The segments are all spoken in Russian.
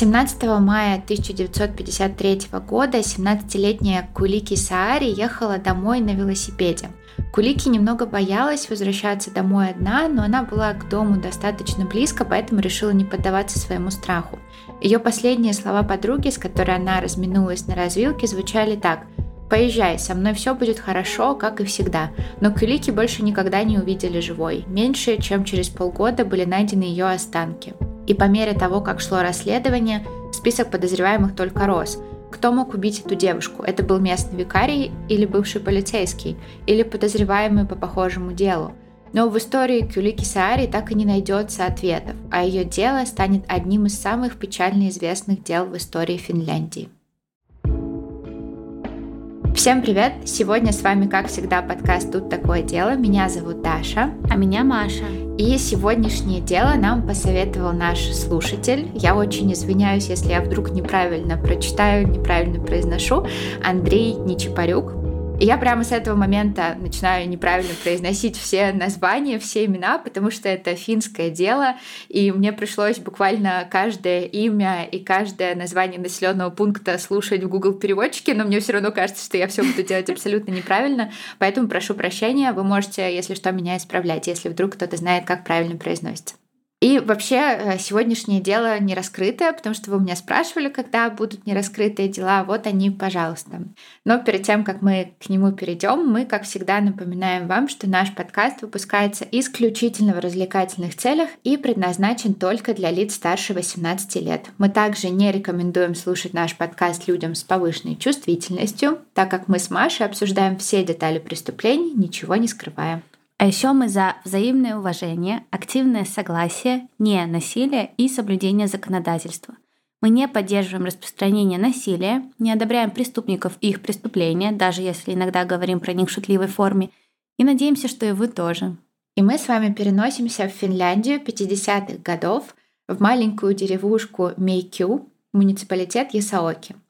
17 мая 1953 года 17-летняя Кулики Саари ехала домой на велосипеде. Кулики немного боялась возвращаться домой одна, но она была к дому достаточно близко, поэтому решила не поддаваться своему страху. Ее последние слова подруги, с которой она разминулась на развилке, звучали так «Поезжай, со мной все будет хорошо, как и всегда». Но Кулики больше никогда не увидели живой. Меньше, чем через полгода были найдены ее останки. И по мере того, как шло расследование, список подозреваемых только рос – кто мог убить эту девушку? Это был местный викарий или бывший полицейский, или подозреваемый по похожему делу. Но в истории Кюлики Саари так и не найдется ответов, а ее дело станет одним из самых печально известных дел в истории Финляндии. Всем привет! Сегодня с вами, как всегда, подкаст «Тут такое дело». Меня зовут Даша. А меня Маша. И сегодняшнее дело нам посоветовал наш слушатель. Я очень извиняюсь, если я вдруг неправильно прочитаю, неправильно произношу. Андрей Нечипарюк. Я прямо с этого момента начинаю неправильно произносить все названия, все имена, потому что это финское дело, и мне пришлось буквально каждое имя и каждое название населенного пункта слушать в Google переводчике, но мне все равно кажется, что я все буду делать абсолютно неправильно, поэтому прошу прощения, вы можете, если что, меня исправлять, если вдруг кто-то знает, как правильно произносится. И вообще э, сегодняшнее дело не раскрытое, потому что вы у меня спрашивали, когда будут нераскрытые дела. Вот они, пожалуйста. Но перед тем, как мы к нему перейдем, мы, как всегда, напоминаем вам, что наш подкаст выпускается исключительно в развлекательных целях и предназначен только для лиц старше 18 лет. Мы также не рекомендуем слушать наш подкаст людям с повышенной чувствительностью, так как мы с Машей обсуждаем все детали преступлений, ничего не скрываем. А еще мы за взаимное уважение, активное согласие, не насилие и соблюдение законодательства. Мы не поддерживаем распространение насилия, не одобряем преступников и их преступления, даже если иногда говорим про них в шутливой форме, и надеемся, что и вы тоже. И мы с вами переносимся в Финляндию 50-х годов, в маленькую деревушку Мейкю, муниципалитет Ясаоки –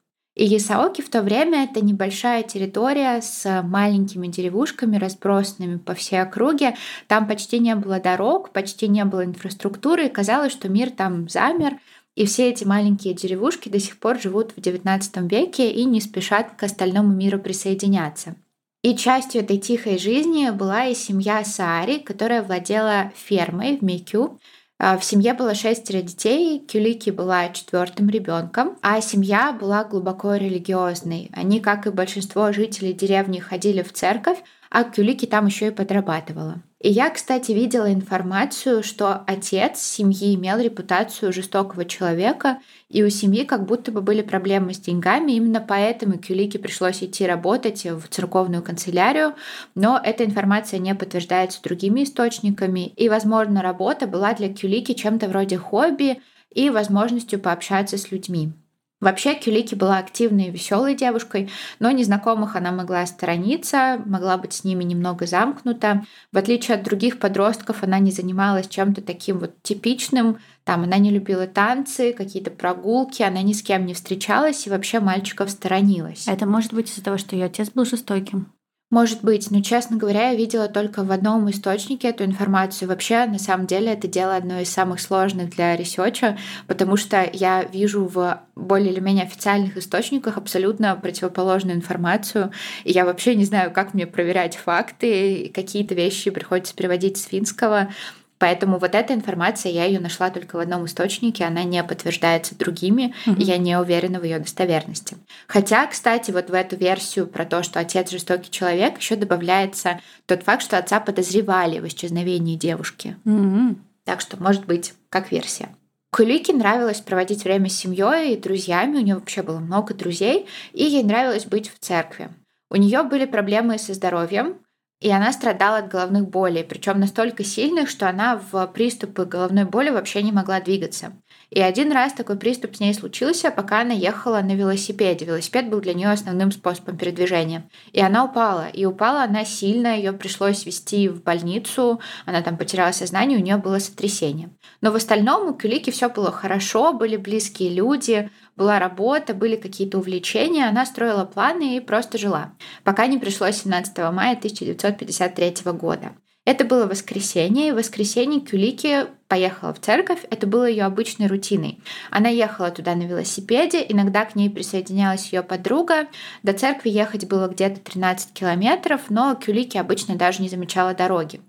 и в то время это небольшая территория с маленькими деревушками, разбросанными по всей округе. Там почти не было дорог, почти не было инфраструктуры, и казалось, что мир там замер. И все эти маленькие деревушки до сих пор живут в XIX веке и не спешат к остальному миру присоединяться. И частью этой тихой жизни была и семья Саари, которая владела фермой в Мейкю, а, в семье было шестеро детей, Кюлики была четвертым ребенком, а семья была глубоко религиозной. Они, как и большинство жителей деревни, ходили в церковь, а Кюлики там еще и подрабатывала. И я, кстати, видела информацию, что отец семьи имел репутацию жестокого человека, и у семьи как будто бы были проблемы с деньгами, именно поэтому Кюлике пришлось идти работать в церковную канцелярию, но эта информация не подтверждается другими источниками, и, возможно, работа была для Кюлики чем-то вроде хобби и возможностью пообщаться с людьми. Вообще Кюлики была активной и веселой девушкой, но незнакомых она могла сторониться, могла быть с ними немного замкнута. В отличие от других подростков, она не занималась чем-то таким вот типичным. Там она не любила танцы, какие-то прогулки, она ни с кем не встречалась и вообще мальчиков сторонилась. Это может быть из-за того, что ее отец был жестоким. Может быть, но, честно говоря, я видела только в одном источнике эту информацию. Вообще, на самом деле, это дело одно из самых сложных для ресерча, потому что я вижу в более или менее официальных источниках абсолютно противоположную информацию. И я вообще не знаю, как мне проверять факты, какие-то вещи приходится переводить с финского. Поэтому вот эта информация, я ее нашла только в одном источнике, она не подтверждается другими, угу. и я не уверена в ее достоверности. Хотя, кстати, вот в эту версию про то, что отец жестокий человек, еще добавляется тот факт, что отца подозревали в исчезновении девушки. Угу. Так что, может быть, как версия. Кулике нравилось проводить время с семьей и друзьями, у нее вообще было много друзей, и ей нравилось быть в церкви. У нее были проблемы со здоровьем, и она страдала от головных болей, причем настолько сильных, что она в приступы головной боли вообще не могла двигаться. И один раз такой приступ с ней случился, пока она ехала на велосипеде. Велосипед был для нее основным способом передвижения. И она упала. И упала она сильно, ее пришлось вести в больницу, она там потеряла сознание, у нее было сотрясение. Но в остальном у Кюлики все было хорошо, были близкие люди, была работа, были какие-то увлечения, она строила планы и просто жила, пока не пришло 17 мая 1953 года. Это было воскресенье, и в воскресенье Кюлики поехала в церковь, это было ее обычной рутиной. Она ехала туда на велосипеде, иногда к ней присоединялась ее подруга. До церкви ехать было где-то 13 километров, но Кюлики обычно даже не замечала дороги.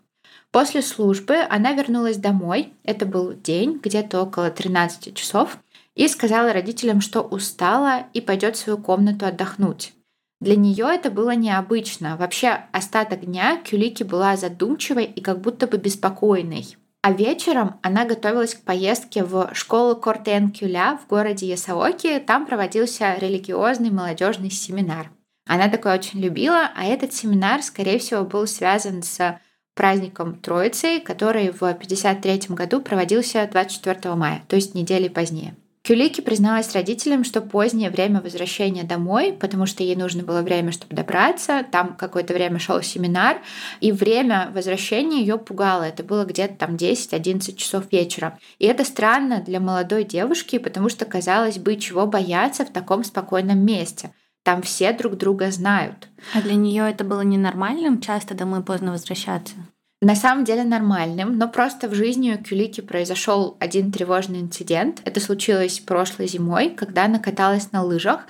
После службы она вернулась домой, это был день, где-то около 13 часов, и сказала родителям, что устала и пойдет в свою комнату отдохнуть. Для нее это было необычно. Вообще остаток дня Кюлики была задумчивой и как будто бы беспокойной. А вечером она готовилась к поездке в школу Кортен-Кюля в городе Ясаоки. Там проводился религиозный молодежный семинар. Она такое очень любила, а этот семинар, скорее всего, был связан с праздником Троицы, который в 1953 году проводился 24 мая, то есть недели позднее. Кюлики призналась родителям, что позднее время возвращения домой, потому что ей нужно было время, чтобы добраться, там какое-то время шел семинар, и время возвращения ее пугало. Это было где-то там 10-11 часов вечера. И это странно для молодой девушки, потому что, казалось бы, чего бояться в таком спокойном месте. Там все друг друга знают. А для нее это было ненормальным часто домой поздно возвращаться? На самом деле нормальным, но просто в жизни у Кюлики произошел один тревожный инцидент. Это случилось прошлой зимой, когда она каталась на лыжах.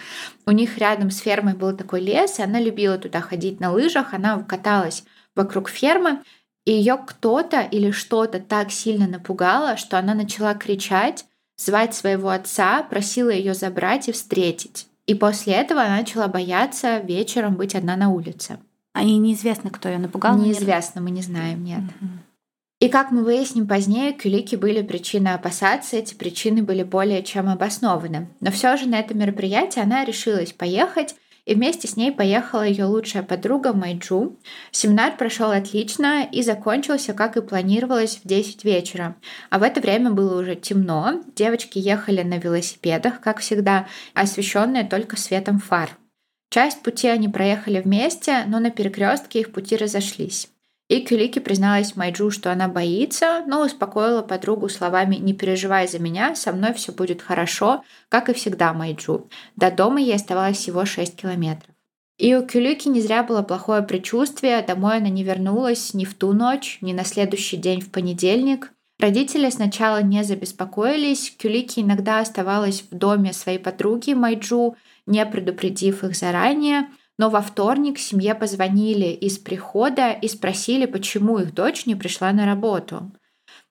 У них рядом с фермой был такой лес, и она любила туда ходить на лыжах. Она каталась вокруг фермы, и ее кто-то или что-то так сильно напугало, что она начала кричать, звать своего отца, просила ее забрать и встретить. И после этого она начала бояться вечером быть одна на улице. А и неизвестно, кто ее напугал? Неизвестно, мы не знаем, нет. Угу. И как мы выясним позднее, кюлики были причины опасаться, эти причины были более чем обоснованы. Но все же на это мероприятие она решилась поехать, и вместе с ней поехала ее лучшая подруга Майджу. Семинар прошел отлично и закончился, как и планировалось, в 10 вечера. А в это время было уже темно, девочки ехали на велосипедах, как всегда, освещенные только светом фар. Часть пути они проехали вместе, но на перекрестке их пути разошлись. И Кюлики призналась Майджу, что она боится, но успокоила подругу словами «Не переживай за меня, со мной все будет хорошо», как и всегда Майджу. До дома ей оставалось всего 6 километров. И у Кюлики не зря было плохое предчувствие, домой она не вернулась ни в ту ночь, ни на следующий день в понедельник. Родители сначала не забеспокоились, Кюлики иногда оставалась в доме своей подруги Майджу, не предупредив их заранее, но во вторник семье позвонили из прихода и спросили, почему их дочь не пришла на работу.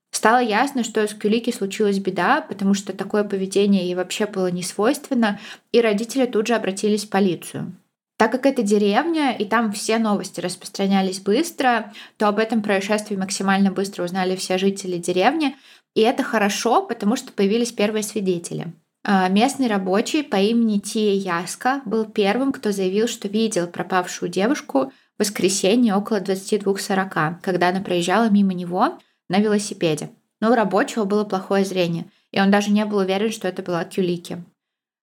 Стало ясно, что с Кюлики случилась беда, потому что такое поведение ей вообще было не свойственно, и родители тут же обратились в полицию. Так как это деревня, и там все новости распространялись быстро, то об этом происшествии максимально быстро узнали все жители деревни. И это хорошо, потому что появились первые свидетели. А, местный рабочий по имени Тия Яска был первым, кто заявил, что видел пропавшую девушку в воскресенье около 22.40, когда она проезжала мимо него на велосипеде. Но у рабочего было плохое зрение, и он даже не был уверен, что это была Кюлики.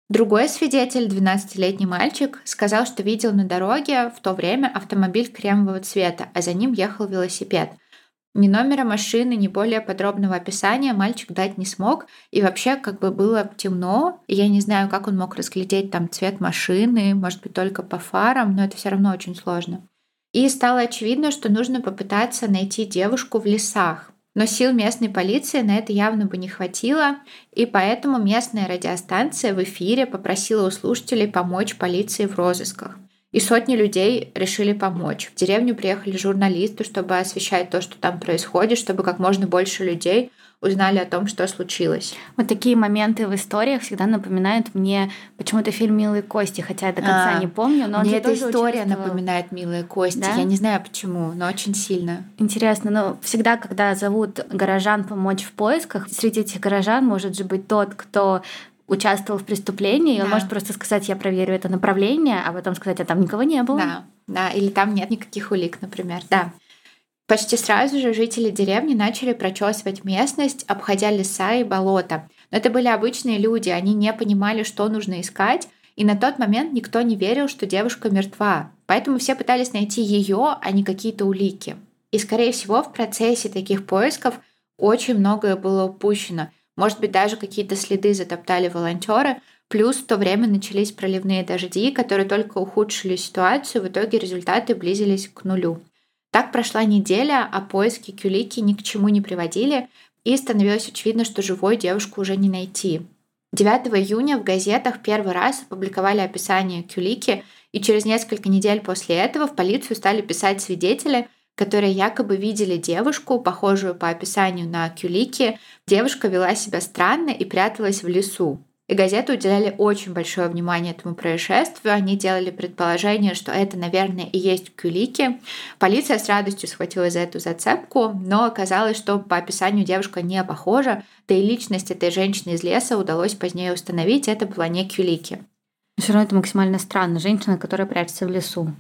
Другой свидетель, 12-летний мальчик, сказал, что видел на дороге в то время автомобиль кремового цвета, а за ним ехал велосипед – ни номера машины, ни более подробного описания мальчик дать не смог. И вообще как бы было темно. Я не знаю, как он мог разглядеть там цвет машины, может быть, только по фарам, но это все равно очень сложно. И стало очевидно, что нужно попытаться найти девушку в лесах. Но сил местной полиции на это явно бы не хватило, и поэтому местная радиостанция в эфире попросила у слушателей помочь полиции в розысках. И сотни людей решили помочь. В деревню приехали журналисты, чтобы освещать то, что там происходит, чтобы как можно больше людей узнали о том, что случилось. Вот такие моменты в историях всегда напоминают мне почему-то фильм «Милые кости», хотя я до конца а, не помню, но мне эта история напоминает «Милые кости». Да? Я не знаю почему, но очень сильно. Интересно, но всегда, когда зовут горожан помочь в поисках, среди этих горожан может же быть тот, кто участвовал в преступлении, да. он может просто сказать, я проверю это направление, а потом сказать, а там никого не было. Да, да, или там нет никаких улик, например, да. Почти сразу же жители деревни начали прочесывать местность, обходя леса и болота. Но это были обычные люди, они не понимали, что нужно искать, и на тот момент никто не верил, что девушка мертва. Поэтому все пытались найти ее, а не какие-то улики. И, скорее всего, в процессе таких поисков очень многое было упущено. Может быть, даже какие-то следы затоптали волонтеры. Плюс в то время начались проливные дожди, которые только ухудшили ситуацию. В итоге результаты близились к нулю. Так прошла неделя, а поиски Кюлики ни к чему не приводили. и становилось очевидно, что живой девушку уже не найти. 9 июня в газетах первый раз опубликовали описание Кюлики, и через несколько недель после этого в полицию стали писать свидетели, которые якобы видели девушку, похожую по описанию на Кюлики. Девушка вела себя странно и пряталась в лесу. И газеты уделяли очень большое внимание этому происшествию. Они делали предположение, что это, наверное, и есть Кюлики. Полиция с радостью схватилась за эту зацепку, но оказалось, что по описанию девушка не похожа, да и личность этой женщины из леса удалось позднее установить, это была не Кюлики. Все равно это максимально странно. Женщина, которая прячется в лесу.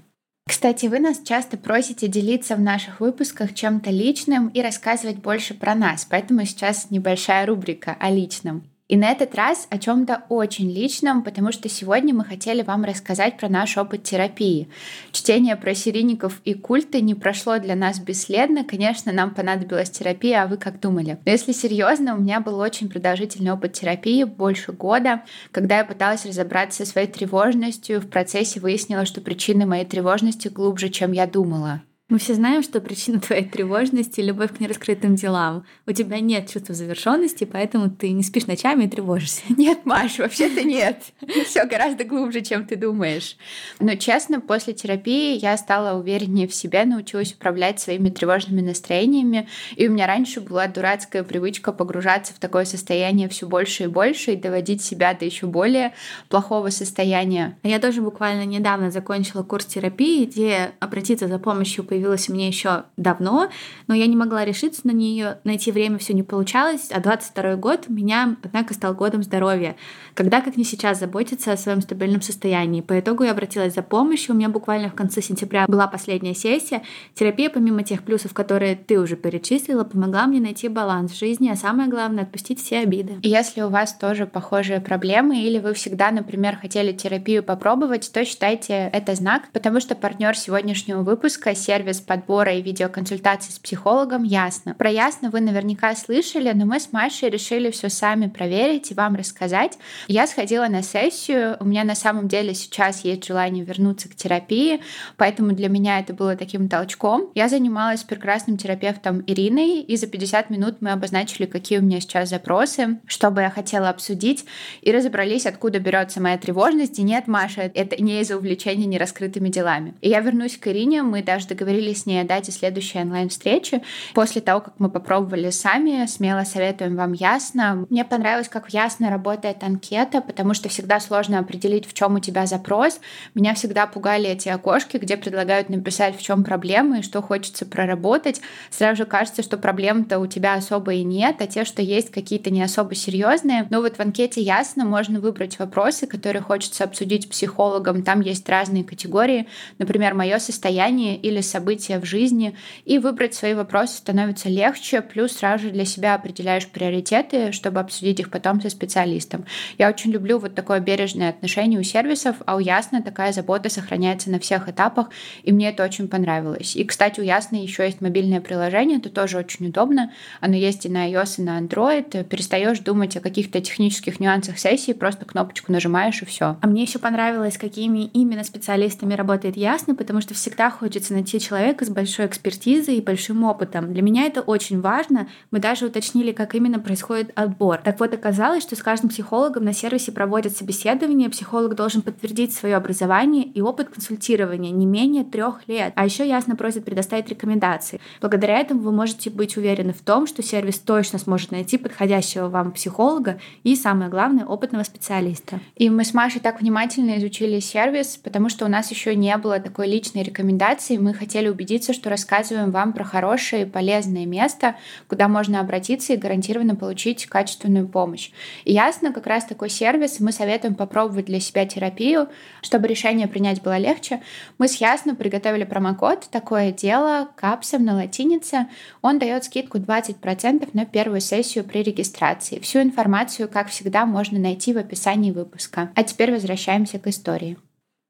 Кстати, вы нас часто просите делиться в наших выпусках чем-то личным и рассказывать больше про нас, поэтому сейчас небольшая рубрика о личном. И на этот раз о чем-то очень личном, потому что сегодня мы хотели вам рассказать про наш опыт терапии. Чтение про серийников и культы не прошло для нас бесследно. Конечно, нам понадобилась терапия, а вы как думали? Но если серьезно, у меня был очень продолжительный опыт терапии, больше года, когда я пыталась разобраться со своей тревожностью. В процессе выяснила, что причины моей тревожности глубже, чем я думала. Мы все знаем, что причина твоей тревожности — любовь к нераскрытым делам. У тебя нет чувства завершенности, поэтому ты не спишь ночами и тревожишься. Нет, Маш, вообще-то нет. Все гораздо глубже, чем ты думаешь. Но честно, после терапии я стала увереннее в себе, научилась управлять своими тревожными настроениями. И у меня раньше была дурацкая привычка погружаться в такое состояние все больше и больше и доводить себя до еще более плохого состояния. Я тоже буквально недавно закончила курс терапии, где обратиться за помощью по появилась у меня еще давно, но я не могла решиться на нее, найти время все не получалось, а 22 год у меня, однако, стал годом здоровья. Когда, как не сейчас, заботиться о своем стабильном состоянии. По итогу я обратилась за помощью, у меня буквально в конце сентября была последняя сессия. Терапия, помимо тех плюсов, которые ты уже перечислила, помогла мне найти баланс в жизни, а самое главное — отпустить все обиды. Если у вас тоже похожие проблемы, или вы всегда, например, хотели терапию попробовать, то считайте это знак, потому что партнер сегодняшнего выпуска — сервис сервис подбора и видеоконсультаций с психологом Ясно. Про Ясно вы наверняка слышали, но мы с Машей решили все сами проверить и вам рассказать. Я сходила на сессию, у меня на самом деле сейчас есть желание вернуться к терапии, поэтому для меня это было таким толчком. Я занималась прекрасным терапевтом Ириной, и за 50 минут мы обозначили, какие у меня сейчас запросы, что бы я хотела обсудить, и разобрались, откуда берется моя тревожность. И нет, Маша, это не из-за увлечения нераскрытыми делами. И я вернусь к Ирине, мы даже договорились договорились с ней о дате следующей онлайн-встречи. После того, как мы попробовали сами, смело советуем вам Ясно. Мне понравилось, как Ясно работает анкета, потому что всегда сложно определить, в чем у тебя запрос. Меня всегда пугали эти окошки, где предлагают написать, в чем проблема и что хочется проработать. Сразу же кажется, что проблем-то у тебя особо и нет, а те, что есть, какие-то не особо серьезные. Но вот в анкете Ясно можно выбрать вопросы, которые хочется обсудить с психологом. Там есть разные категории, например, мое состояние или событие события в жизни, и выбрать свои вопросы становится легче, плюс сразу же для себя определяешь приоритеты, чтобы обсудить их потом со специалистом. Я очень люблю вот такое бережное отношение у сервисов, а у Ясно такая забота сохраняется на всех этапах, и мне это очень понравилось. И, кстати, у Ясно еще есть мобильное приложение, это тоже очень удобно. Оно есть и на iOS, и на Android. Перестаешь думать о каких-то технических нюансах сессии, просто кнопочку нажимаешь и все. А мне еще понравилось, какими именно специалистами работает Ясно, потому что всегда хочется найти человека, человека с большой экспертизой и большим опытом. Для меня это очень важно. Мы даже уточнили, как именно происходит отбор. Так вот, оказалось, что с каждым психологом на сервисе проводят собеседование. Психолог должен подтвердить свое образование и опыт консультирования не менее трех лет. А еще ясно просит предоставить рекомендации. Благодаря этому вы можете быть уверены в том, что сервис точно сможет найти подходящего вам психолога и, самое главное, опытного специалиста. И мы с Машей так внимательно изучили сервис, потому что у нас еще не было такой личной рекомендации. Мы хотели хотели убедиться, что рассказываем вам про хорошее и полезное место, куда можно обратиться и гарантированно получить качественную помощь. И ясно, как раз такой сервис, мы советуем попробовать для себя терапию, чтобы решение принять было легче. Мы с Ясно приготовили промокод «Такое дело» капсом на латинице. Он дает скидку 20% на первую сессию при регистрации. Всю информацию, как всегда, можно найти в описании выпуска. А теперь возвращаемся к истории.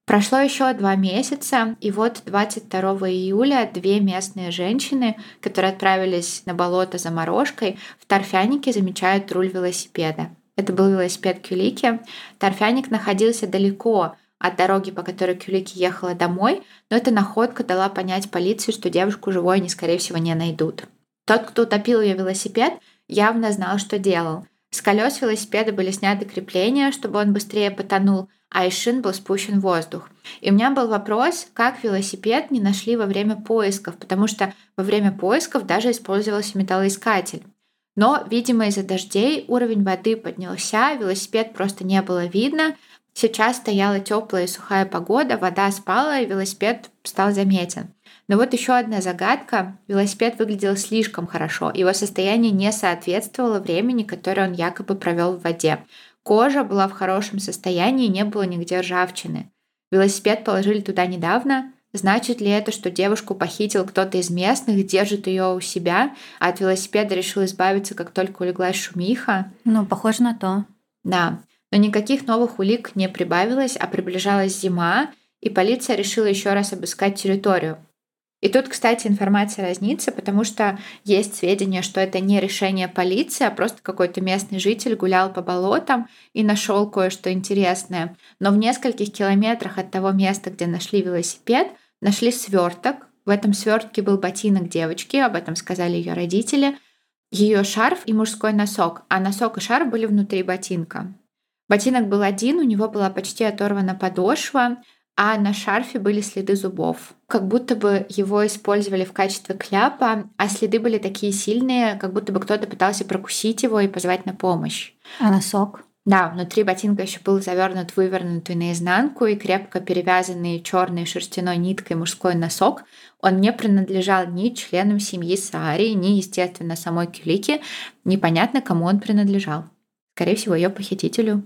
Прошло еще два месяца, и вот 22 июля две местные женщины, которые отправились на болото за морожкой, в торфянике замечают руль велосипеда. Это был велосипед Кюлики. Торфяник находился далеко от дороги, по которой Кюлики ехала домой, но эта находка дала понять полиции, что девушку живой они, скорее всего, не найдут. Тот, кто утопил ее велосипед, явно знал, что делал. С колес велосипеда были сняты крепления, чтобы он быстрее потонул, а из шин был спущен воздух. И у меня был вопрос, как велосипед не нашли во время поисков, потому что во время поисков даже использовался металлоискатель. Но, видимо, из-за дождей уровень воды поднялся, велосипед просто не было видно. Сейчас стояла теплая и сухая погода, вода спала, и велосипед стал заметен. Но вот еще одна загадка. Велосипед выглядел слишком хорошо. Его состояние не соответствовало времени, которое он якобы провел в воде. Кожа была в хорошем состоянии, не было нигде ржавчины. Велосипед положили туда недавно. Значит ли это, что девушку похитил кто-то из местных, держит ее у себя, а от велосипеда решил избавиться, как только улеглась шумиха? Ну, похоже на то. Да. Но никаких новых улик не прибавилось, а приближалась зима, и полиция решила еще раз обыскать территорию. И тут, кстати, информация разнится, потому что есть сведения, что это не решение полиции, а просто какой-то местный житель гулял по болотам и нашел кое-что интересное. Но в нескольких километрах от того места, где нашли велосипед, нашли сверток. В этом свертке был ботинок девочки, об этом сказали ее родители, ее шарф и мужской носок, а носок и шарф были внутри ботинка. Ботинок был один, у него была почти оторвана подошва, а на шарфе были следы зубов. Как будто бы его использовали в качестве кляпа, а следы были такие сильные, как будто бы кто-то пытался прокусить его и позвать на помощь. А носок? Да, внутри ботинка еще был завернут, вывернутый наизнанку и крепко перевязанный черной шерстяной ниткой мужской носок. Он не принадлежал ни членам семьи Саари, ни, естественно, самой Кюлике. Непонятно, кому он принадлежал. Скорее всего, ее похитителю.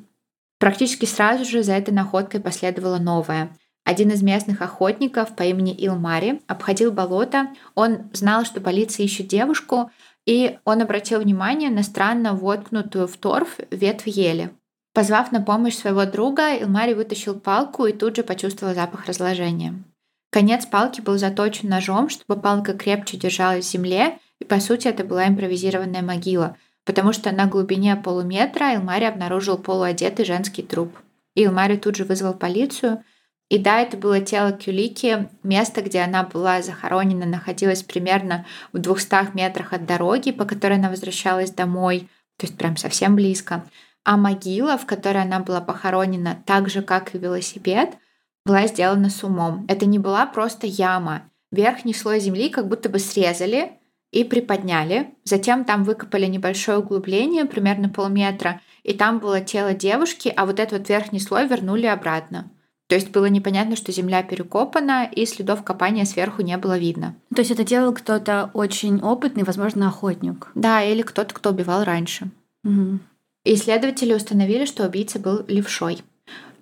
Практически сразу же за этой находкой последовало новое. Один из местных охотников по имени Илмари обходил болото. Он знал, что полиция ищет девушку, и он обратил внимание на странно воткнутую в торф ветвь ели. Позвав на помощь своего друга, Илмари вытащил палку и тут же почувствовал запах разложения. Конец палки был заточен ножом, чтобы палка крепче держалась в земле, и по сути это была импровизированная могила, потому что на глубине полуметра Илмари обнаружил полуодетый женский труп. Илмари тут же вызвал полицию, и да, это было тело Кюлики. Место, где она была захоронена, находилось примерно в 200 метрах от дороги, по которой она возвращалась домой, то есть прям совсем близко. А могила, в которой она была похоронена, так же, как и велосипед, была сделана с умом. Это не была просто яма. Верхний слой земли как будто бы срезали и приподняли. Затем там выкопали небольшое углубление, примерно полметра, и там было тело девушки, а вот этот вот верхний слой вернули обратно. То есть было непонятно, что земля перекопана, и следов копания сверху не было видно. То есть это делал кто-то очень опытный, возможно, охотник. Да, или кто-то, кто убивал раньше. Угу. Исследователи установили, что убийца был левшой.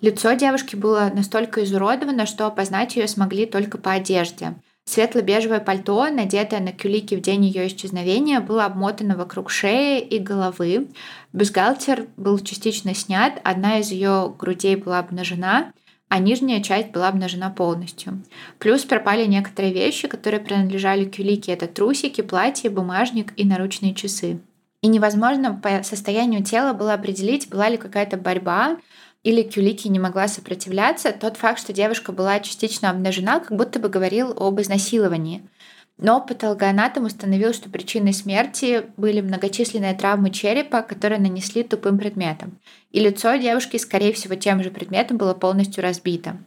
Лицо девушки было настолько изуродовано, что опознать ее смогли только по одежде. Светло-бежевое пальто, надетое на Кюлики в день ее исчезновения, было обмотано вокруг шеи и головы. Бюстгальтер был частично снят, одна из ее грудей была обнажена, а нижняя часть была обнажена полностью. Плюс пропали некоторые вещи, которые принадлежали Кюлике. Это трусики, платье, бумажник и наручные часы. И невозможно по состоянию тела было определить, была ли какая-то борьба, или Кюлики не могла сопротивляться. Тот факт, что девушка была частично обнажена, как будто бы говорил об изнасиловании – но патологоанатом установил, что причиной смерти были многочисленные травмы черепа, которые нанесли тупым предметом. И лицо девушки, скорее всего, тем же предметом было полностью разбито.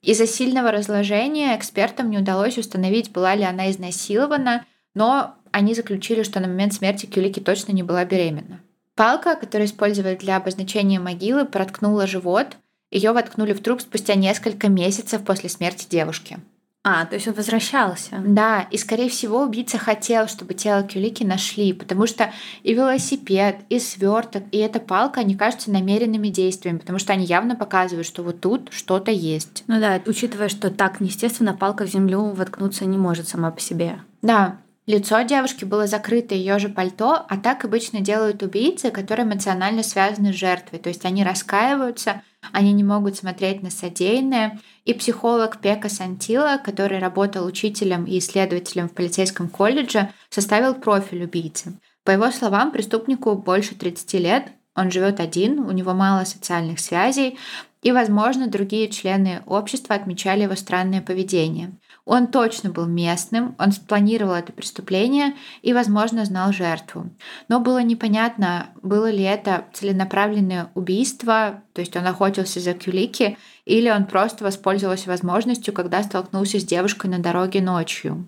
Из-за сильного разложения экспертам не удалось установить, была ли она изнасилована, но они заключили, что на момент смерти Кюлики точно не была беременна. Палка, которую использовали для обозначения могилы, проткнула живот. Ее воткнули в труп спустя несколько месяцев после смерти девушки. А, то есть он возвращался. Да, и скорее всего убийца хотел, чтобы тело Кюлики нашли, потому что и велосипед, и сверток, и эта палка, они кажутся намеренными действиями, потому что они явно показывают, что вот тут что-то есть. Ну да, учитывая, что так, естественно, палка в землю воткнуться не может сама по себе. Да, Лицо девушки было закрыто ее же пальто, а так обычно делают убийцы, которые эмоционально связаны с жертвой. То есть они раскаиваются, они не могут смотреть на содеянное. И психолог Пека Сантила, который работал учителем и исследователем в полицейском колледже, составил профиль убийцы. По его словам, преступнику больше 30 лет, он живет один, у него мало социальных связей, и, возможно, другие члены общества отмечали его странное поведение. Он точно был местным, он спланировал это преступление и, возможно, знал жертву. Но было непонятно, было ли это целенаправленное убийство, то есть он охотился за Кюлики, или он просто воспользовался возможностью, когда столкнулся с девушкой на дороге ночью.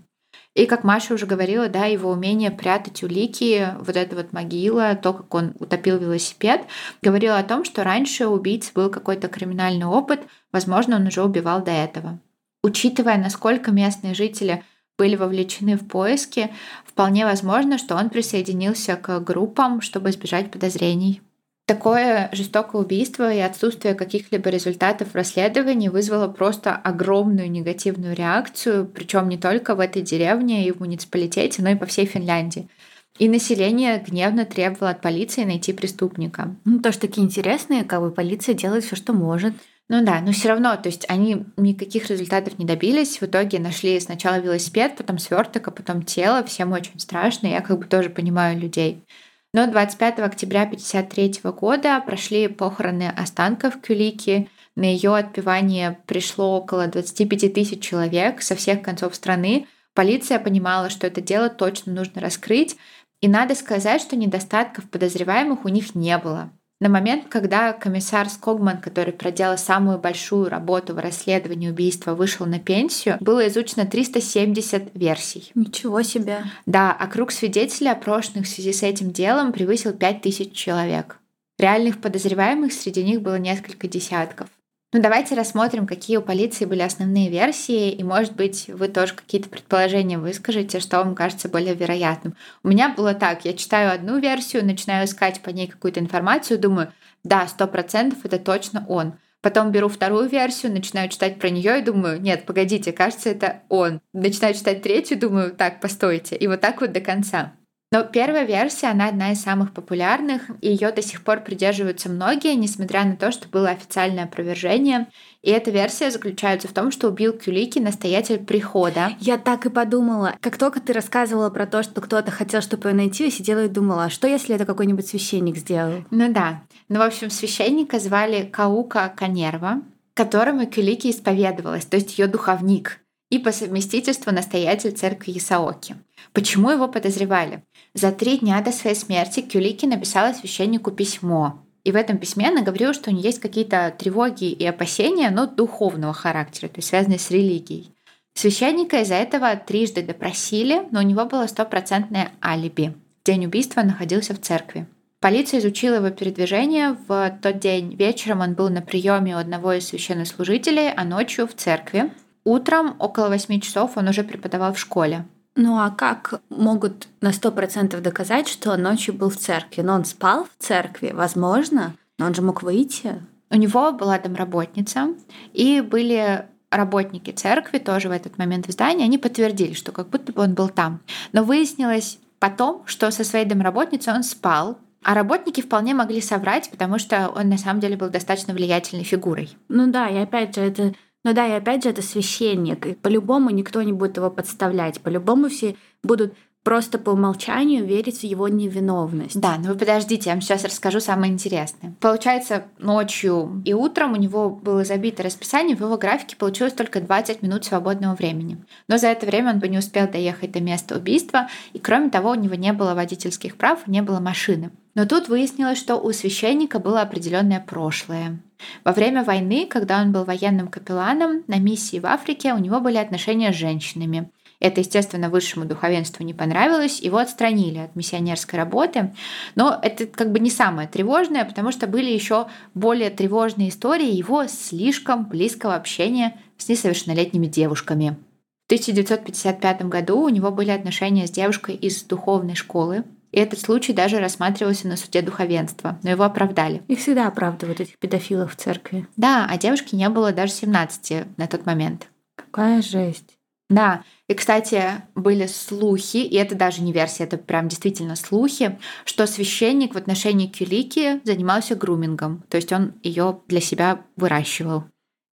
И как Маша уже говорила, да, его умение прятать улики, вот эта вот могила, то, как он утопил велосипед, говорило о том, что раньше у убийцы был какой-то криминальный опыт, возможно, он уже убивал до этого. Учитывая, насколько местные жители были вовлечены в поиски, вполне возможно, что он присоединился к группам, чтобы избежать подозрений. Такое жестокое убийство и отсутствие каких-либо результатов расследований вызвало просто огромную негативную реакцию, причем не только в этой деревне и в муниципалитете, но и по всей Финляндии. И население гневно требовало от полиции найти преступника. Ну, тоже такие интересные, как бы полиция делает все, что может. Ну да, но все равно, то есть они никаких результатов не добились. В итоге нашли сначала велосипед, потом сверток, а потом тело. Всем очень страшно. Я как бы тоже понимаю людей. Но 25 октября 1953 года прошли похороны останков Кюлики. На ее отпевание пришло около 25 тысяч человек со всех концов страны. Полиция понимала, что это дело точно нужно раскрыть. И надо сказать, что недостатков подозреваемых у них не было. На момент, когда комиссар Скогман, который проделал самую большую работу в расследовании убийства, вышел на пенсию, было изучено 370 версий. Ничего себе. Да, а круг свидетелей, опрошенных в связи с этим делом, превысил 5000 человек. Реальных подозреваемых среди них было несколько десятков. Ну, давайте рассмотрим, какие у полиции были основные версии, и, может быть, вы тоже какие-то предположения выскажете, что вам кажется более вероятным. У меня было так, я читаю одну версию, начинаю искать по ней какую-то информацию, думаю, да, сто процентов это точно он. Потом беру вторую версию, начинаю читать про нее и думаю, нет, погодите, кажется, это он. Начинаю читать третью, думаю, так, постойте. И вот так вот до конца. Но первая версия, она одна из самых популярных, и ее до сих пор придерживаются многие, несмотря на то, что было официальное опровержение. И эта версия заключается в том, что убил Кюлики настоятель прихода. Я так и подумала. Как только ты рассказывала про то, что кто-то хотел, чтобы ее найти, я сидела и думала, а что если это какой-нибудь священник сделал? Ну да. Ну, в общем, священника звали Каука Канерва, которому Кюлики исповедовалась, то есть ее духовник и по совместительству настоятель церкви Исаоки. Почему его подозревали? За три дня до своей смерти Кюлики написала священнику письмо. И в этом письме она говорила, что у нее есть какие-то тревоги и опасения, но духовного характера, то есть связанные с религией. Священника из-за этого трижды допросили, но у него было стопроцентное алиби. День убийства он находился в церкви. Полиция изучила его передвижение. В тот день вечером он был на приеме у одного из священнослужителей, а ночью в церкви. Утром около 8 часов он уже преподавал в школе. Ну а как могут на сто процентов доказать, что он ночью был в церкви? Но он спал в церкви, возможно, но он же мог выйти. У него была домработница, и были работники церкви тоже в этот момент в здании, они подтвердили, что как будто бы он был там. Но выяснилось потом, что со своей домработницей он спал, а работники вполне могли соврать, потому что он на самом деле был достаточно влиятельной фигурой. Ну да, и опять же, это ну да, и опять же, это священник. И по-любому никто не будет его подставлять. По-любому все будут просто по умолчанию верить в его невиновность. Да, но вы подождите, я вам сейчас расскажу самое интересное. Получается, ночью и утром у него было забито расписание, в его графике получилось только 20 минут свободного времени. Но за это время он бы не успел доехать до места убийства, и кроме того, у него не было водительских прав, не было машины. Но тут выяснилось, что у священника было определенное прошлое. Во время войны, когда он был военным капелланом на миссии в Африке, у него были отношения с женщинами. Это, естественно, высшему духовенству не понравилось, его отстранили от миссионерской работы. Но это как бы не самое тревожное, потому что были еще более тревожные истории его слишком близкого общения с несовершеннолетними девушками. В 1955 году у него были отношения с девушкой из духовной школы, и этот случай даже рассматривался на суде духовенства, но его оправдали. Их всегда оправдывают, этих педофилов в церкви. Да, а девушке не было даже 17 на тот момент. Какая жесть. Да, и, кстати, были слухи, и это даже не версия, это прям действительно слухи, что священник в отношении Кюлики занимался грумингом, то есть он ее для себя выращивал.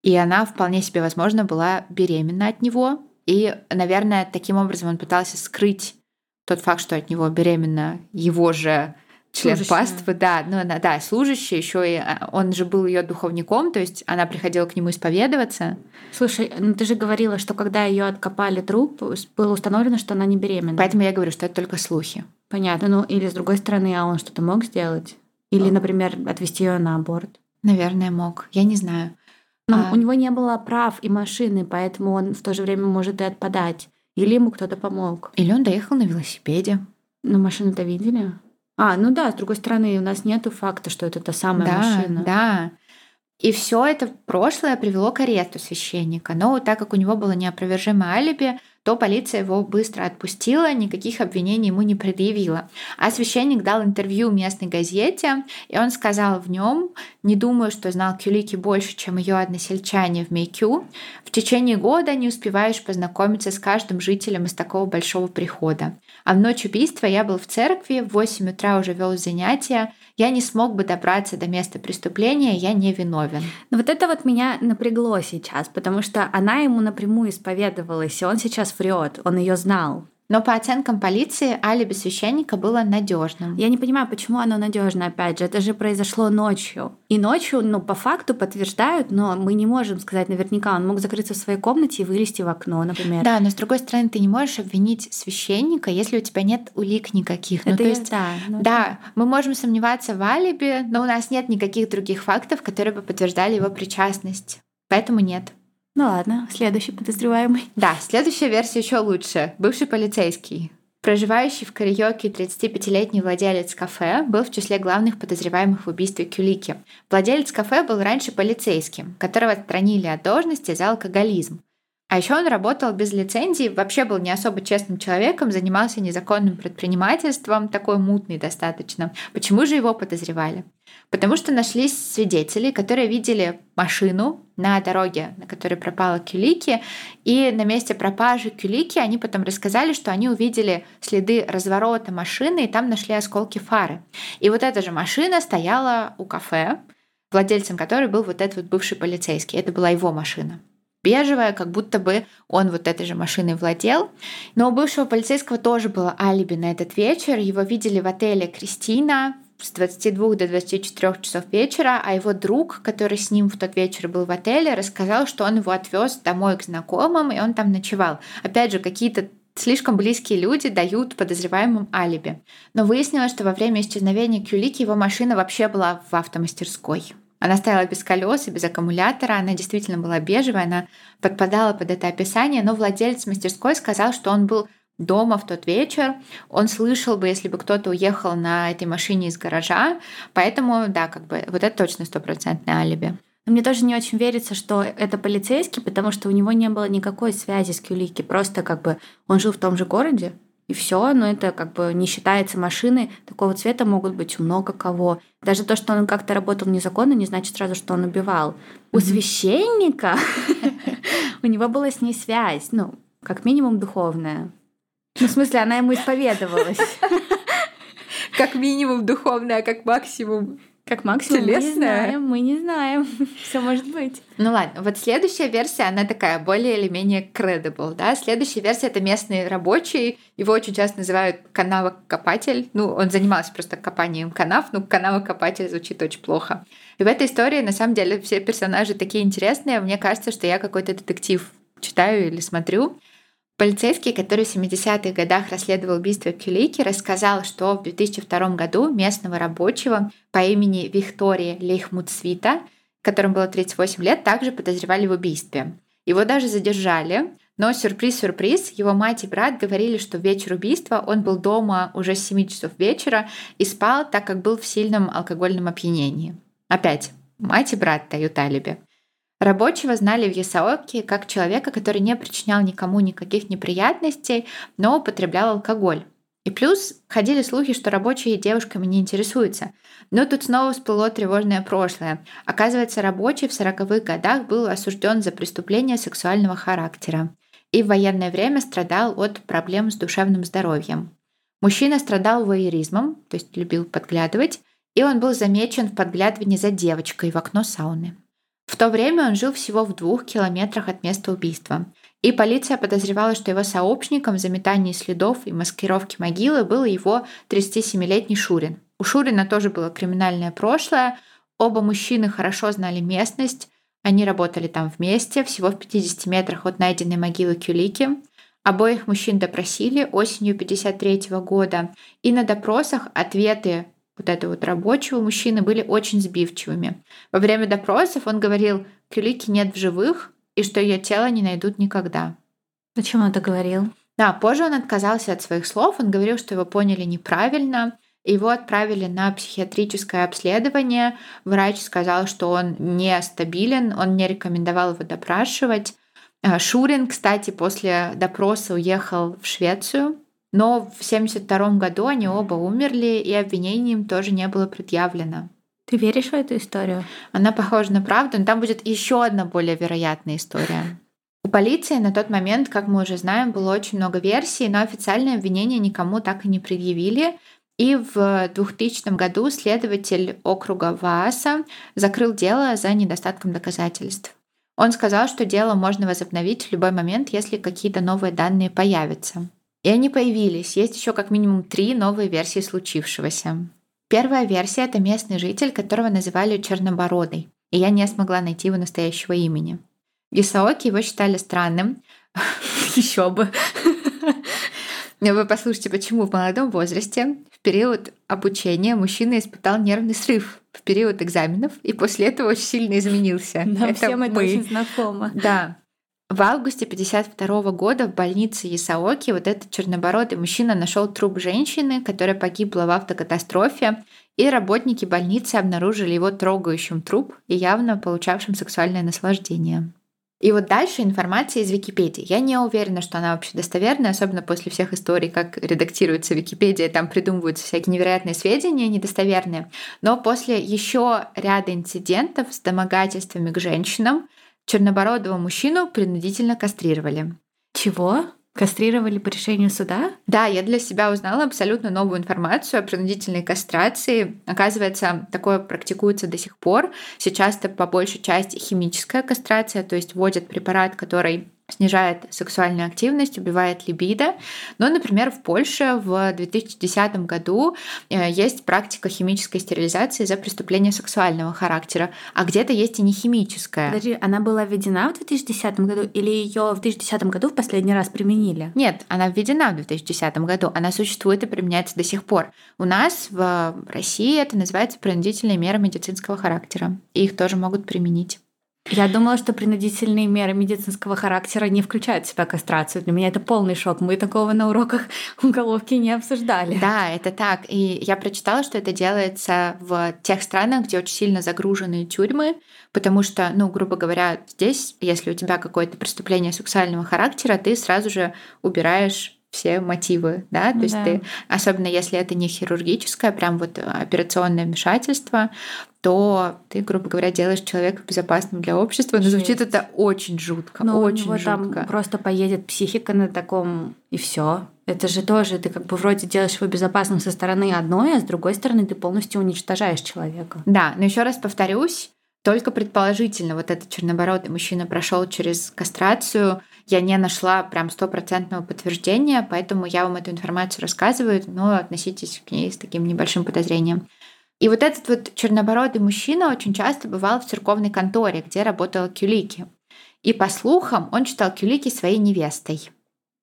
И она вполне себе, возможно, была беременна от него. И, наверное, таким образом он пытался скрыть тот факт, что от него беременна его же член служащая. паствы, да, ну она, да, служащая, еще и а, он же был ее духовником, то есть она приходила к нему исповедоваться. Слушай, ну ты же говорила, что когда ее откопали труп, было установлено, что она не беременна. Поэтому я говорю, что это только слухи. Понятно, ну или с другой стороны, а он что-то мог сделать? Или, например, отвезти ее на аборт? Наверное, мог. Я не знаю. Но а... у него не было прав и машины, поэтому он в то же время может и отпадать. Или ему кто-то помог. Или он доехал на велосипеде. Но машину-то видели? А, ну да, с другой стороны, у нас нету факта, что это та самая да, машина. Да. И все это прошлое привело к аресту священника. Но так как у него было неопровержимое алиби, то полиция его быстро отпустила, никаких обвинений ему не предъявила. А священник дал интервью местной газете, и он сказал в нем, не думаю, что знал Кюлики больше, чем ее односельчане в Мейкю. В течение года не успеваешь познакомиться с каждым жителем из такого большого прихода. А в ночь убийства я был в церкви, в 8 утра уже вел занятия, я не смог бы добраться до места преступления, я не виновен. Но вот это вот меня напрягло сейчас, потому что она ему напрямую исповедовалась, и он сейчас врет, он ее знал. Но по оценкам полиции алиби священника было надежным. Я не понимаю, почему оно надежно, опять же. Это же произошло ночью. И ночью, ну, по факту подтверждают, но мы не можем сказать наверняка. Он мог закрыться в своей комнате и вылезти в окно, например. Да, но с другой стороны, ты не можешь обвинить священника, если у тебя нет улик никаких. Ну, это ну, то есть, да. Ну, да, мы можем сомневаться в алиби, но у нас нет никаких других фактов, которые бы подтверждали его причастность. Поэтому нет. Ну ладно, следующий подозреваемый. Да, следующая версия еще лучше. Бывший полицейский. Проживающий в кариоке 35-летний владелец кафе был в числе главных подозреваемых в убийстве Кюлики. Владелец кафе был раньше полицейским, которого отстранили от должности за алкоголизм. А еще он работал без лицензии, вообще был не особо честным человеком, занимался незаконным предпринимательством, такой мутный достаточно. Почему же его подозревали? Потому что нашлись свидетели, которые видели машину на дороге, на которой пропала Кюлики, и на месте пропажи Кюлики они потом рассказали, что они увидели следы разворота машины, и там нашли осколки фары. И вот эта же машина стояла у кафе, владельцем которой был вот этот вот бывший полицейский. Это была его машина бежевая, как будто бы он вот этой же машиной владел. Но у бывшего полицейского тоже было алиби на этот вечер. Его видели в отеле Кристина с 22 до 24 часов вечера, а его друг, который с ним в тот вечер был в отеле, рассказал, что он его отвез домой к знакомым, и он там ночевал. Опять же, какие-то слишком близкие люди дают подозреваемым алиби. Но выяснилось, что во время исчезновения Кюлики его машина вообще была в автомастерской. Она стояла без колес и без аккумулятора, она действительно была бежевая, она подпадала под это описание, но владелец мастерской сказал, что он был дома в тот вечер, он слышал бы, если бы кто-то уехал на этой машине из гаража, поэтому, да, как бы вот это точно стопроцентное алиби. мне тоже не очень верится, что это полицейский, потому что у него не было никакой связи с Кюлики. Просто как бы он жил в том же городе, и все, но это как бы не считается машины. Такого цвета могут быть много кого. Даже то, что он как-то работал незаконно, не значит сразу, что он убивал. У священника у него была с ней связь, ну, как минимум духовная. Ну, в смысле, она ему исповедовалась. Как минимум духовная, а как максимум как максимум Телесная. мы не знаем, мы не знаем. Все может быть. Ну ладно, вот следующая версия, она такая более или менее credible, да. Следующая версия — это местный рабочий. Его очень часто называют канавокопатель. Ну, он занимался просто копанием канав, но канавокопатель звучит очень плохо. И в этой истории, на самом деле, все персонажи такие интересные. Мне кажется, что я какой-то детектив читаю или смотрю. Полицейский, который в 70-х годах расследовал убийство Кюлики, рассказал, что в 2002 году местного рабочего по имени Виктория Лейхмутсвита, которому было 38 лет, также подозревали в убийстве. Его даже задержали, но сюрприз-сюрприз, его мать и брат говорили, что в вечер убийства он был дома уже с 7 часов вечера и спал, так как был в сильном алкогольном опьянении. Опять, мать и брат дают алиби. Рабочего знали в Ясаоке как человека, который не причинял никому никаких неприятностей, но употреблял алкоголь. И плюс ходили слухи, что рабочие девушками не интересуются. Но тут снова всплыло тревожное прошлое. Оказывается, рабочий в 40-х годах был осужден за преступление сексуального характера и в военное время страдал от проблем с душевным здоровьем. Мужчина страдал воеризмом, то есть любил подглядывать, и он был замечен в подглядывании за девочкой в окно сауны. В то время он жил всего в двух километрах от места убийства. И полиция подозревала, что его сообщником в заметании следов и маскировке могилы был его 37-летний Шурин. У Шурина тоже было криминальное прошлое. Оба мужчины хорошо знали местность. Они работали там вместе, всего в 50 метрах от найденной могилы Кюлики. Обоих мужчин допросили осенью 1953 года. И на допросах ответы вот этого вот рабочего мужчины были очень сбивчивыми. Во время допросов он говорил, Кюлики нет в живых, и что ее тело не найдут никогда. Почему он это говорил? Да, позже он отказался от своих слов, он говорил, что его поняли неправильно, его отправили на психиатрическое обследование. Врач сказал, что он нестабилен, он не рекомендовал его допрашивать. А, Шурин, кстати, после допроса уехал в Швецию, но в 1972 году они оба умерли, и обвинений им тоже не было предъявлено. Ты веришь в эту историю? Она похожа на правду, но там будет еще одна более вероятная история. У полиции на тот момент, как мы уже знаем, было очень много версий, но официальное обвинение никому так и не предъявили. И в 2000 году следователь округа Вааса закрыл дело за недостатком доказательств. Он сказал, что дело можно возобновить в любой момент, если какие-то новые данные появятся. И они появились. Есть еще как минимум три новые версии случившегося. Первая версия — это местный житель, которого называли Чернобородый, и я не смогла найти его настоящего имени. В Исаоке его считали странным. Еще бы. Вы послушайте, почему в молодом возрасте, в период обучения, мужчина испытал нервный срыв в период экзаменов и после этого очень сильно изменился. Нам это всем мы. это очень знакомо. Да. В августе 52 года в больнице Исаоки вот этот чернобородый мужчина нашел труп женщины, которая погибла в автокатастрофе, и работники больницы обнаружили его трогающим труп и явно получавшим сексуальное наслаждение. И вот дальше информация из Википедии. Я не уверена, что она вообще достоверная, особенно после всех историй, как редактируется Википедия, там придумываются всякие невероятные сведения, недостоверные. Но после еще ряда инцидентов с домогательствами к женщинам чернобородого мужчину принудительно кастрировали. Чего? Кастрировали по решению суда? Да, я для себя узнала абсолютно новую информацию о принудительной кастрации. Оказывается, такое практикуется до сих пор. Сейчас это по большей части химическая кастрация, то есть вводят препарат, который снижает сексуальную активность, убивает либидо. Но, например, в Польше в 2010 году э, есть практика химической стерилизации за преступление сексуального характера, а где-то есть и не химическая. Подожди, она была введена в 2010 году или ее в 2010 году в последний раз применили? Нет, она введена в 2010 году, она существует и применяется до сих пор. У нас в России это называется принудительные меры медицинского характера, и их тоже могут применить. Я думала, что принудительные меры медицинского характера не включают в себя кастрацию. Для меня это полный шок. Мы такого на уроках уголовки не обсуждали. Да, это так. И я прочитала, что это делается в тех странах, где очень сильно загружены тюрьмы, потому что, ну, грубо говоря, здесь, если у тебя какое-то преступление сексуального характера, ты сразу же убираешь все мотивы, да, то да. есть ты, особенно если это не хирургическое, прям вот операционное вмешательство, то ты, грубо говоря, делаешь человека безопасным для общества. Но звучит это очень жутко, Но очень у него жутко. Там просто поедет психика на таком и все. Это же тоже ты как бы вроде делаешь его безопасным со стороны одной, а с другой стороны ты полностью уничтожаешь человека. Да, но еще раз повторюсь, только предположительно вот этот чернобородый мужчина прошел через кастрацию. Я не нашла прям стопроцентного подтверждения, поэтому я вам эту информацию рассказываю, но относитесь к ней с таким небольшим подозрением. И вот этот вот чернобородый мужчина очень часто бывал в церковной конторе, где работала Кюлики. И по слухам, он считал Кюлики своей невестой.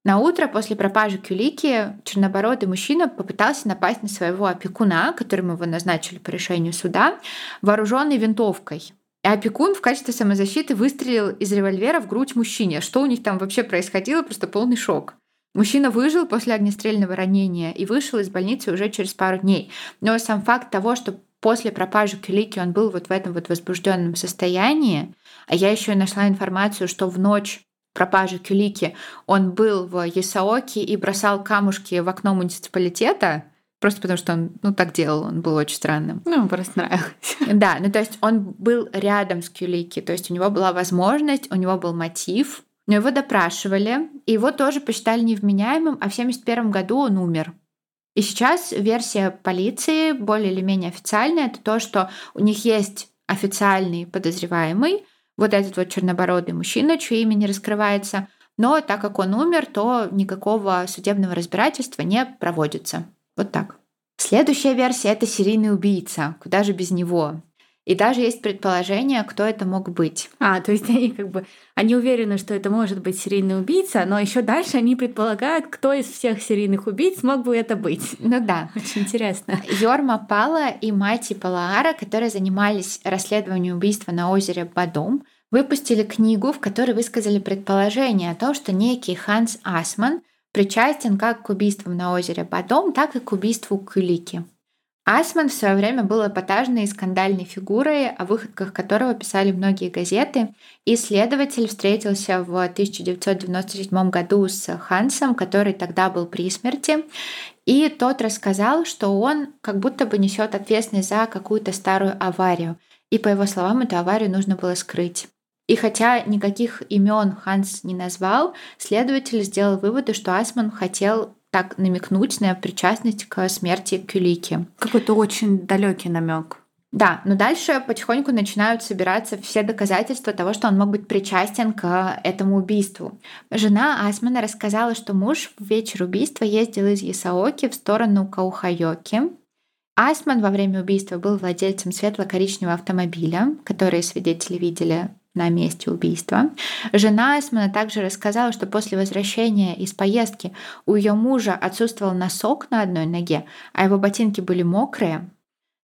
На утро после пропажи Кюлики чернобородый мужчина попытался напасть на своего опекуна, которым его назначили по решению суда, вооруженный винтовкой. И опекун в качестве самозащиты выстрелил из револьвера в грудь мужчине. Что у них там вообще происходило, просто полный шок. Мужчина выжил после огнестрельного ранения и вышел из больницы уже через пару дней. Но сам факт того, что после пропажи Кюлики он был вот в этом вот возбужденном состоянии, а я еще и нашла информацию, что в ночь пропажи Кюлики он был в Ясаоке и бросал камушки в окно муниципалитета, Просто потому что он, ну, так делал, он был очень странным. Ну, просто нравилось. Да, ну, то есть он был рядом с Кюлики, то есть у него была возможность, у него был мотив, но его допрашивали, и его тоже посчитали невменяемым, а в 1971 году он умер. И сейчас версия полиции, более или менее официальная, это то, что у них есть официальный подозреваемый, вот этот вот чернобородый мужчина, чье имя не раскрывается, но так как он умер, то никакого судебного разбирательства не проводится. Вот так. Следующая версия — это серийный убийца. Куда же без него? И даже есть предположение, кто это мог быть. А, то есть они как бы они уверены, что это может быть серийный убийца, но еще дальше они предполагают, кто из всех серийных убийц мог бы это быть. Ну да. Очень интересно. Йорма Пала и Мати Палаара, которые занимались расследованием убийства на озере Бадум, выпустили книгу, в которой высказали предположение о том, что некий Ханс Асман причастен как к убийствам на озере Бадом, так и к убийству Кулики. Асман в свое время был эпатажной и скандальной фигурой, о выходках которого писали многие газеты. Исследователь встретился в 1997 году с Хансом, который тогда был при смерти. И тот рассказал, что он как будто бы несет ответственность за какую-то старую аварию. И по его словам, эту аварию нужно было скрыть. И хотя никаких имен Ханс не назвал, следователь сделал выводы, что Асман хотел так намекнуть на причастность к смерти Кюлики. Какой-то очень далекий намек. Да, но дальше потихоньку начинают собираться все доказательства того, что он мог быть причастен к этому убийству. Жена Асмана рассказала, что муж в вечер убийства ездил из Ясаоки в сторону Каухайоки. Асман во время убийства был владельцем светло-коричневого автомобиля, который свидетели видели на месте убийства. Жена Эсмана также рассказала, что после возвращения из поездки у ее мужа отсутствовал носок на одной ноге, а его ботинки были мокрые.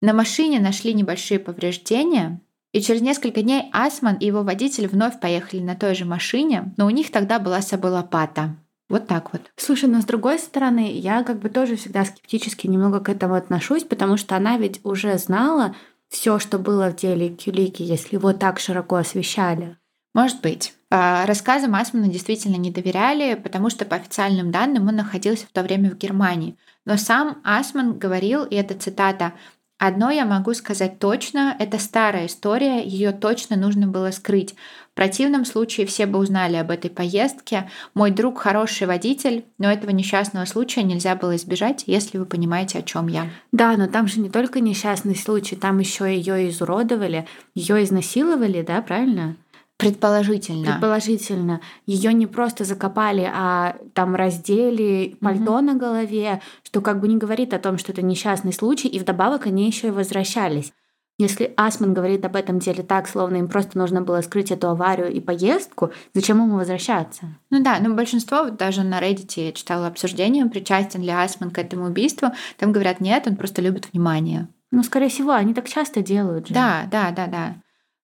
На машине нашли небольшие повреждения, и через несколько дней Асман и его водитель вновь поехали на той же машине, но у них тогда была с собой лопата. Вот так вот. Слушай, но с другой стороны, я как бы тоже всегда скептически немного к этому отношусь, потому что она ведь уже знала, все, что было в деле Кюлики, если его так широко освещали? Может быть. Рассказам Асмана действительно не доверяли, потому что по официальным данным он находился в то время в Германии. Но сам Асман говорил, и это цитата, Одно я могу сказать точно, это старая история, ее точно нужно было скрыть. В противном случае все бы узнали об этой поездке. Мой друг хороший водитель, но этого несчастного случая нельзя было избежать, если вы понимаете, о чем я. Да, но там же не только несчастный случай, там еще ее изуродовали, ее изнасиловали, да, правильно? Предположительно. Предположительно. Ее не просто закопали, а там раздели пальто угу. на голове, что как бы не говорит о том, что это несчастный случай, и вдобавок они еще и возвращались. Если Асман говорит об этом деле так, словно им просто нужно было скрыть эту аварию и поездку, зачем ему возвращаться? Ну да, но большинство, вот даже на Reddit я читала обсуждение, причастен ли Асман к этому убийству, там говорят, нет, он просто любит внимание. Ну, скорее всего, они так часто делают же. Да, да, да, да.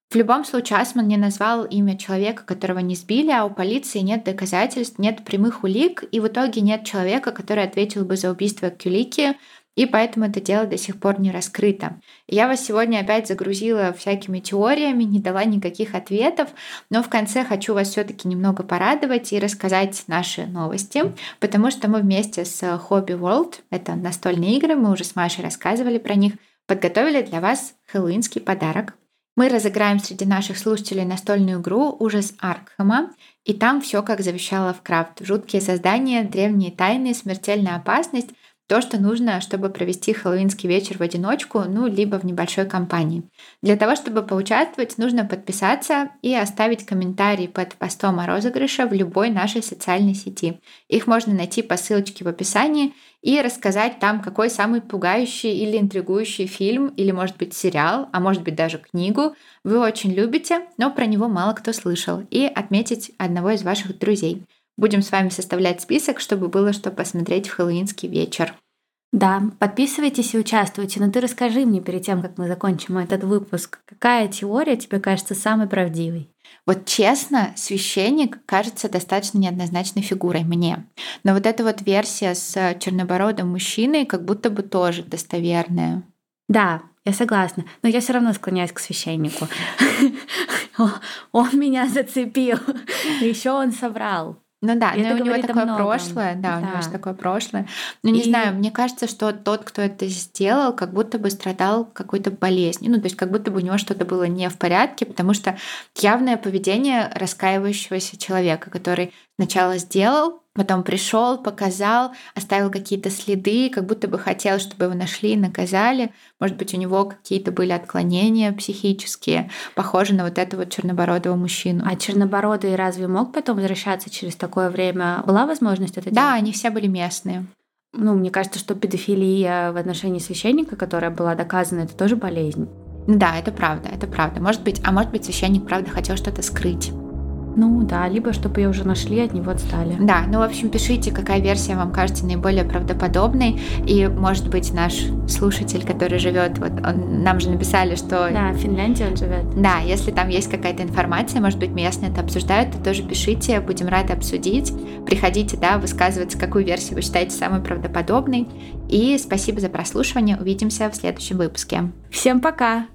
В любом случае, Асман не назвал имя человека, которого не сбили, а у полиции нет доказательств, нет прямых улик, и в итоге нет человека, который ответил бы за убийство Кюлики, и поэтому это дело до сих пор не раскрыто. Я вас сегодня опять загрузила всякими теориями, не дала никаких ответов, но в конце хочу вас все-таки немного порадовать и рассказать наши новости, потому что мы вместе с Hobby World, это настольные игры, мы уже с Машей рассказывали про них, подготовили для вас хэллоуинский подарок. Мы разыграем среди наших слушателей настольную игру «Ужас Аркхема», и там все как завещала в Крафт. Жуткие создания, древние тайны, смертельная опасность — то, что нужно, чтобы провести хэллоуинский вечер в одиночку, ну, либо в небольшой компании. Для того, чтобы поучаствовать, нужно подписаться и оставить комментарий под постом о розыгрыше в любой нашей социальной сети. Их можно найти по ссылочке в описании и рассказать там, какой самый пугающий или интригующий фильм, или, может быть, сериал, а может быть, даже книгу вы очень любите, но про него мало кто слышал, и отметить одного из ваших друзей. Будем с вами составлять список, чтобы было что посмотреть в хэллоуинский вечер. Да, подписывайтесь и участвуйте. Но ты расскажи мне перед тем, как мы закончим этот выпуск, какая теория тебе кажется самой правдивой? Вот честно, священник кажется достаточно неоднозначной фигурой мне. Но вот эта вот версия с чернобородым мужчиной как будто бы тоже достоверная. Да, я согласна, но я все равно склоняюсь к священнику. Он меня зацепил, еще он соврал. Ну да, и но у него такое прошлое, да, да, у него же такое прошлое. Ну не и... знаю, мне кажется, что тот, кто это сделал, как будто бы страдал какой-то болезнью. Ну то есть как будто бы у него что-то было не в порядке, потому что явное поведение раскаивающегося человека, который сначала сделал, потом пришел, показал, оставил какие-то следы, как будто бы хотел, чтобы его нашли и наказали. Может быть, у него какие-то были отклонения психические, похожи на вот этого чернобородого мужчину. А чернобородый разве мог потом возвращаться через такое время? Была возможность это делать? Да, они все были местные. Ну, мне кажется, что педофилия в отношении священника, которая была доказана, это тоже болезнь. Да, это правда, это правда. Может быть, а может быть, священник правда хотел что-то скрыть. Ну да, либо чтобы ее уже нашли, от него отстали. Да, ну в общем, пишите, какая версия вам кажется наиболее правдоподобной. И, может быть, наш слушатель, который живет, вот он, нам же написали, что... Да, в Финляндии он живет. Да, если там есть какая-то информация, может быть, местные это обсуждают, то тоже пишите, будем рады обсудить. Приходите, да, высказываться, какую версию вы считаете самой правдоподобной. И спасибо за прослушивание. Увидимся в следующем выпуске. Всем пока!